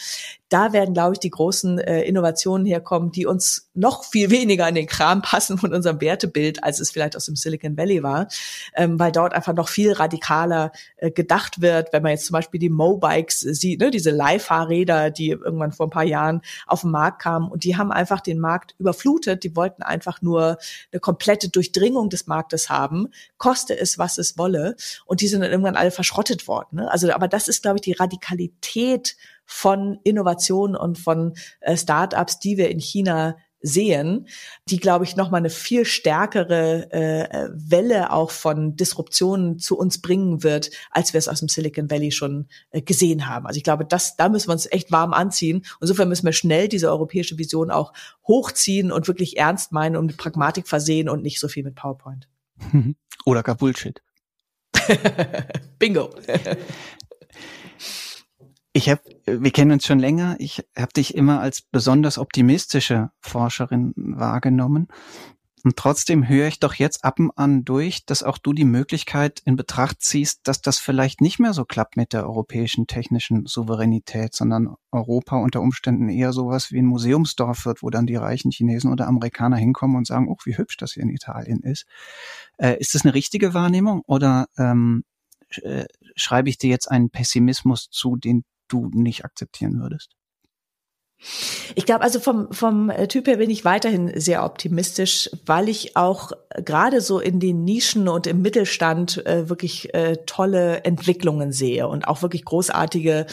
Da werden, glaube ich, die großen äh, Innovationen herkommen, die uns noch viel weniger in den Kram passen von unserem Wertebild, als es vielleicht aus dem Silicon Valley war, ähm, weil dort einfach noch viel radikaler äh, gedacht wird. Wenn man jetzt zum Beispiel die Mobikes sieht, ne, diese Leihfahrräder, die irgendwann vor ein paar Jahren auf den Markt kamen und die haben einfach den Markt überflutet. Die wollten einfach nur eine komplette komplette Durchdringung des Marktes haben, koste es, was es wolle. Und die sind dann irgendwann alle verschrottet worden. Ne? Also, aber das ist, glaube ich, die Radikalität von Innovationen und von äh, Startups, die wir in China sehen, die, glaube ich, nochmal eine viel stärkere äh, Welle auch von Disruptionen zu uns bringen wird, als wir es aus dem Silicon Valley schon äh, gesehen haben. Also ich glaube, das, da müssen wir uns echt warm anziehen. Insofern müssen wir schnell diese europäische Vision auch hochziehen und wirklich ernst meinen und mit Pragmatik versehen und nicht so viel mit PowerPoint. <laughs> Oder gar Bullshit. <laughs> Bingo. <laughs> Ich habe, wir kennen uns schon länger. Ich habe dich immer als besonders optimistische Forscherin wahrgenommen. Und trotzdem höre ich doch jetzt ab und an durch, dass auch du die Möglichkeit in Betracht ziehst, dass das vielleicht nicht mehr so klappt mit der europäischen technischen Souveränität, sondern Europa unter Umständen eher sowas wie ein Museumsdorf wird, wo dann die reichen Chinesen oder Amerikaner hinkommen und sagen, oh, wie hübsch das hier in Italien ist. Äh, ist das eine richtige Wahrnehmung oder ähm, äh, schreibe ich dir jetzt einen Pessimismus zu, den du nicht akzeptieren würdest? Ich glaube, also vom, vom Typ her bin ich weiterhin sehr optimistisch, weil ich auch gerade so in den Nischen und im Mittelstand äh, wirklich äh, tolle Entwicklungen sehe und auch wirklich großartige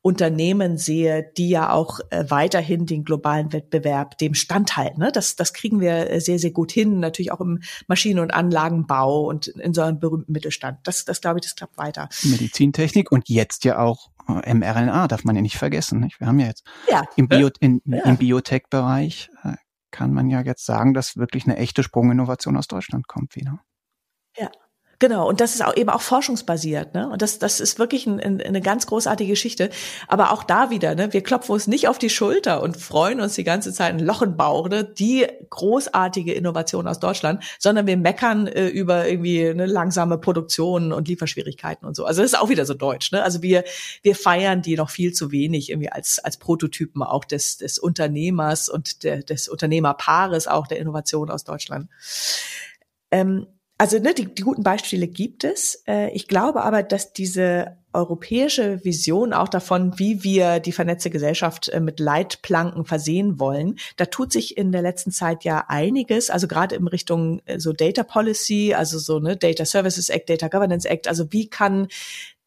Unternehmen sehe, die ja auch äh, weiterhin den globalen Wettbewerb dem standhalten. Ne? Das, das kriegen wir äh, sehr, sehr gut hin, natürlich auch im Maschinen- und Anlagenbau und in so einem berühmten Mittelstand. Das, das glaube ich, das klappt weiter. Medizintechnik und jetzt ja auch mRNA darf man ja nicht vergessen. Nicht? Wir haben ja jetzt ja. im, Bio, in, ja. im Biotech-Bereich äh, kann man ja jetzt sagen, dass wirklich eine echte Sprunginnovation aus Deutschland kommt wieder. Genau, und das ist auch eben auch forschungsbasiert, ne? Und das, das ist wirklich ein, ein, eine ganz großartige Geschichte. Aber auch da wieder, ne? Wir klopfen uns nicht auf die Schulter und freuen uns die ganze Zeit ein Loch ne? Die großartige Innovation aus Deutschland, sondern wir meckern äh, über irgendwie eine langsame Produktion und Lieferschwierigkeiten und so. Also das ist auch wieder so deutsch, ne? Also wir, wir feiern die noch viel zu wenig irgendwie als, als Prototypen auch des, des Unternehmers und der, des Unternehmerpaares auch der Innovation aus Deutschland. Ähm, also ne, die, die guten Beispiele gibt es. Äh, ich glaube aber, dass diese europäische Vision auch davon, wie wir die vernetzte Gesellschaft äh, mit Leitplanken versehen wollen, da tut sich in der letzten Zeit ja einiges, also gerade in Richtung äh, so Data Policy, also so ne Data Services Act, Data Governance Act, also wie kann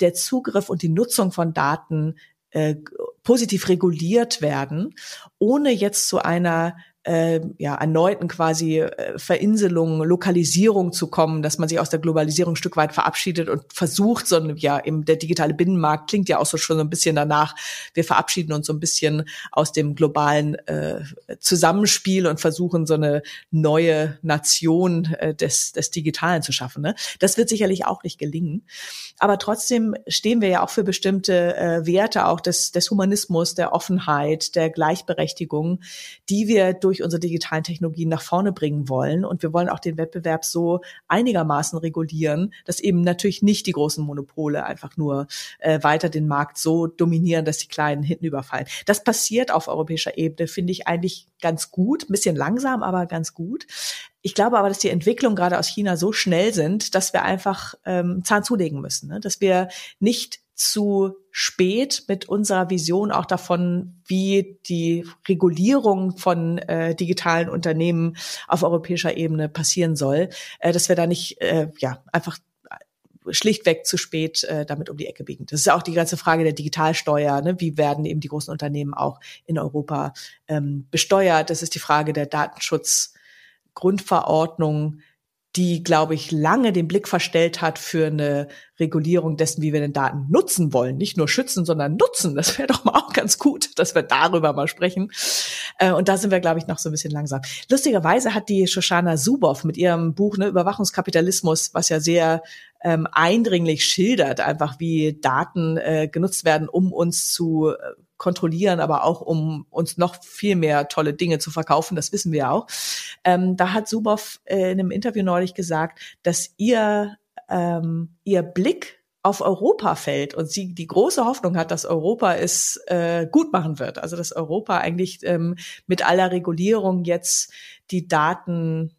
der Zugriff und die Nutzung von Daten äh, positiv reguliert werden, ohne jetzt zu einer äh, ja, erneuten quasi äh, Verinselung, Lokalisierung zu kommen, dass man sich aus der Globalisierung ein Stück weit verabschiedet und versucht, so ein, ja, eben der digitale Binnenmarkt klingt ja auch so schon so ein bisschen danach, wir verabschieden uns so ein bisschen aus dem globalen äh, Zusammenspiel und versuchen so eine neue Nation äh, des, des Digitalen zu schaffen. Ne? Das wird sicherlich auch nicht gelingen. Aber trotzdem stehen wir ja auch für bestimmte äh, Werte auch des, des Humanismus, der Offenheit, der Gleichberechtigung, die wir durch durch unsere digitalen Technologien nach vorne bringen wollen. Und wir wollen auch den Wettbewerb so einigermaßen regulieren, dass eben natürlich nicht die großen Monopole einfach nur äh, weiter den Markt so dominieren, dass die Kleinen hinten überfallen. Das passiert auf europäischer Ebene, finde ich eigentlich ganz gut, ein bisschen langsam, aber ganz gut. Ich glaube aber, dass die Entwicklungen gerade aus China so schnell sind, dass wir einfach ähm, Zahn zulegen müssen, ne? dass wir nicht zu spät mit unserer Vision auch davon, wie die Regulierung von äh, digitalen Unternehmen auf europäischer Ebene passieren soll, äh, dass wir da nicht äh, ja einfach schlichtweg zu spät äh, damit um die Ecke biegen. Das ist auch die ganze Frage der Digitalsteuer. Ne? Wie werden eben die großen Unternehmen auch in Europa ähm, besteuert? Das ist die Frage der Datenschutzgrundverordnung die, glaube ich, lange den Blick verstellt hat für eine Regulierung dessen, wie wir den Daten nutzen wollen. Nicht nur schützen, sondern nutzen. Das wäre doch mal auch ganz gut, <laughs> dass wir darüber mal sprechen. Äh, und da sind wir, glaube ich, noch so ein bisschen langsam. Lustigerweise hat die Shoshana Zuboff mit ihrem Buch ne, Überwachungskapitalismus, was ja sehr ähm, eindringlich schildert, einfach wie Daten äh, genutzt werden, um uns zu äh, kontrollieren, aber auch um uns noch viel mehr tolle Dinge zu verkaufen. Das wissen wir auch. Ähm, da hat Suboff äh, in einem Interview neulich gesagt, dass ihr ähm, ihr Blick auf Europa fällt und sie die große Hoffnung hat, dass Europa es äh, gut machen wird. Also dass Europa eigentlich ähm, mit aller Regulierung jetzt die Daten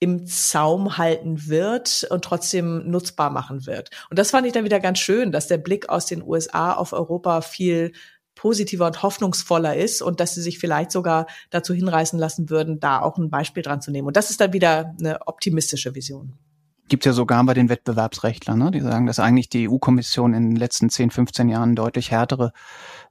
im Zaum halten wird und trotzdem nutzbar machen wird. Und das fand ich dann wieder ganz schön, dass der Blick aus den USA auf Europa viel positiver und hoffnungsvoller ist und dass sie sich vielleicht sogar dazu hinreißen lassen würden, da auch ein Beispiel dran zu nehmen. Und das ist dann wieder eine optimistische Vision. Gibt ja sogar bei den Wettbewerbsrechtlern, ne? die sagen, dass eigentlich die EU-Kommission in den letzten 10, 15 Jahren deutlich härtere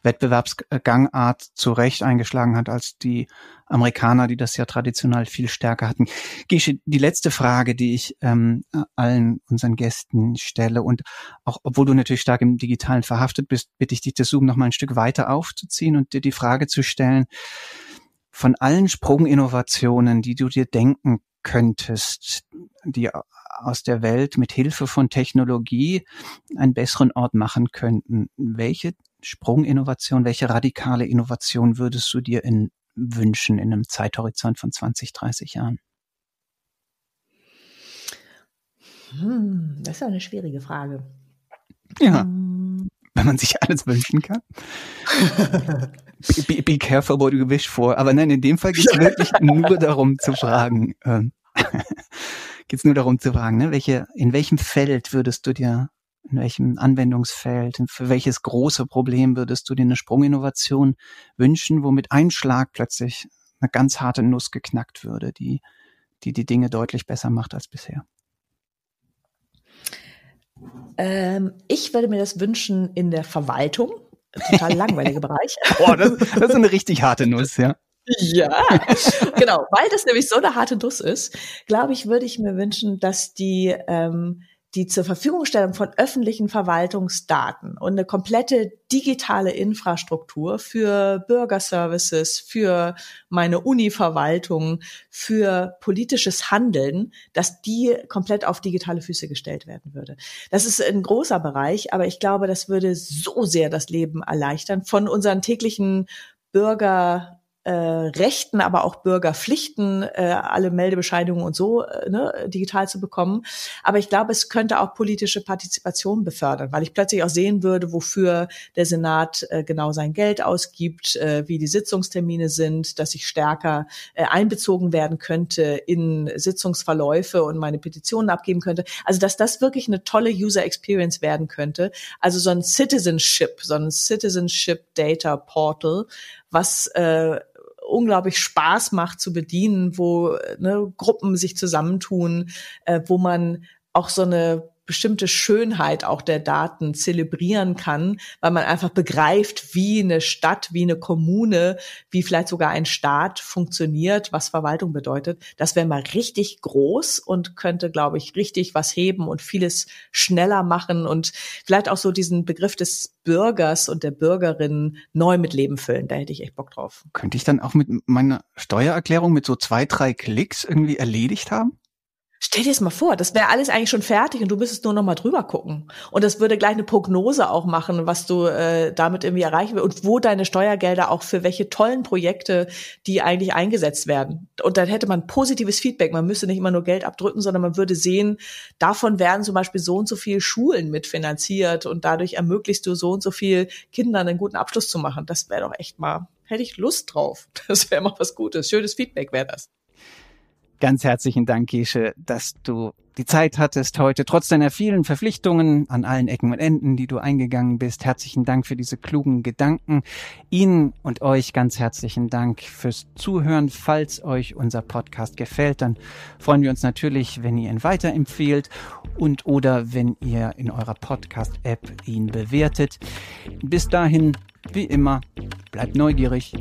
Wettbewerbsgangart zu Recht eingeschlagen hat als die Amerikaner, die das ja traditionell viel stärker hatten. Gesche, die letzte Frage, die ich ähm, allen unseren Gästen stelle und auch obwohl du natürlich stark im Digitalen verhaftet bist, bitte ich dich, das Zoom noch mal ein Stück weiter aufzuziehen und dir die Frage zu stellen, von allen Sprunginnovationen, die du dir denken könntest, die aus der Welt mit Hilfe von Technologie einen besseren Ort machen könnten. Welche Sprunginnovation, welche radikale Innovation würdest du dir in, wünschen in einem Zeithorizont von 20, 30 Jahren? Hm, das ist eine schwierige Frage. Ja, hm. wenn man sich alles wünschen kann. <laughs> be, be, careful what you wish for. Aber nein, in dem Fall geht es wirklich nur darum zu fragen. Ähm, <laughs> geht es nur darum zu fragen, ne, welche, in welchem Feld würdest du dir, in welchem Anwendungsfeld, für welches große Problem würdest du dir eine Sprunginnovation wünschen, womit ein Schlag plötzlich eine ganz harte Nuss geknackt würde, die die, die Dinge deutlich besser macht als bisher? Ähm, ich würde mir das wünschen in der Verwaltung. Total langweiliger Bereich. <laughs> Boah, das, das ist eine richtig harte Nuss, ja. Ja, genau, weil das nämlich so eine harte Nuss ist, glaube ich, würde ich mir wünschen, dass die ähm, die zur Verfügungstellung von öffentlichen Verwaltungsdaten und eine komplette digitale Infrastruktur für Bürgerservices, für meine Uni-Verwaltung, für politisches Handeln, dass die komplett auf digitale Füße gestellt werden würde. Das ist ein großer Bereich, aber ich glaube, das würde so sehr das Leben erleichtern von unseren täglichen Bürger äh, Rechten, aber auch Bürgerpflichten, äh, alle Meldebescheidungen und so äh, ne, digital zu bekommen. Aber ich glaube, es könnte auch politische Partizipation befördern, weil ich plötzlich auch sehen würde, wofür der Senat äh, genau sein Geld ausgibt, äh, wie die Sitzungstermine sind, dass ich stärker äh, einbezogen werden könnte in Sitzungsverläufe und meine Petitionen abgeben könnte. Also dass das wirklich eine tolle User Experience werden könnte. Also so ein Citizenship, so ein Citizenship Data Portal, was äh, unglaublich Spaß macht zu bedienen, wo ne, Gruppen sich zusammentun, äh, wo man auch so eine bestimmte Schönheit auch der Daten zelebrieren kann, weil man einfach begreift, wie eine Stadt, wie eine Kommune, wie vielleicht sogar ein Staat funktioniert, was Verwaltung bedeutet. Das wäre mal richtig groß und könnte, glaube ich, richtig was heben und vieles schneller machen und vielleicht auch so diesen Begriff des Bürgers und der Bürgerin neu mit Leben füllen. Da hätte ich echt Bock drauf. Könnte ich dann auch mit meiner Steuererklärung mit so zwei, drei Klicks irgendwie erledigt haben? Stell dir das mal vor, das wäre alles eigentlich schon fertig und du müsstest nur noch mal drüber gucken. Und das würde gleich eine Prognose auch machen, was du äh, damit irgendwie erreichen willst und wo deine Steuergelder auch für welche tollen Projekte die eigentlich eingesetzt werden. Und dann hätte man positives Feedback. Man müsste nicht immer nur Geld abdrücken, sondern man würde sehen, davon werden zum Beispiel so und so viel Schulen mitfinanziert und dadurch ermöglichst du so und so viel Kindern einen guten Abschluss zu machen. Das wäre doch echt mal, hätte ich Lust drauf. <laughs> Das wäre mal was Gutes. Schönes Feedback wäre das. Ganz herzlichen Dank, Gesche, dass du die Zeit hattest heute, trotz deiner vielen Verpflichtungen an allen Ecken und Enden, die du eingegangen bist. Herzlichen Dank für diese klugen Gedanken. Ihnen und euch ganz herzlichen Dank fürs Zuhören. Falls euch unser Podcast gefällt, dann freuen wir uns natürlich, wenn ihr ihn weiterempfehlt und oder wenn ihr in eurer Podcast-App ihn bewertet. Bis dahin, wie immer, bleibt neugierig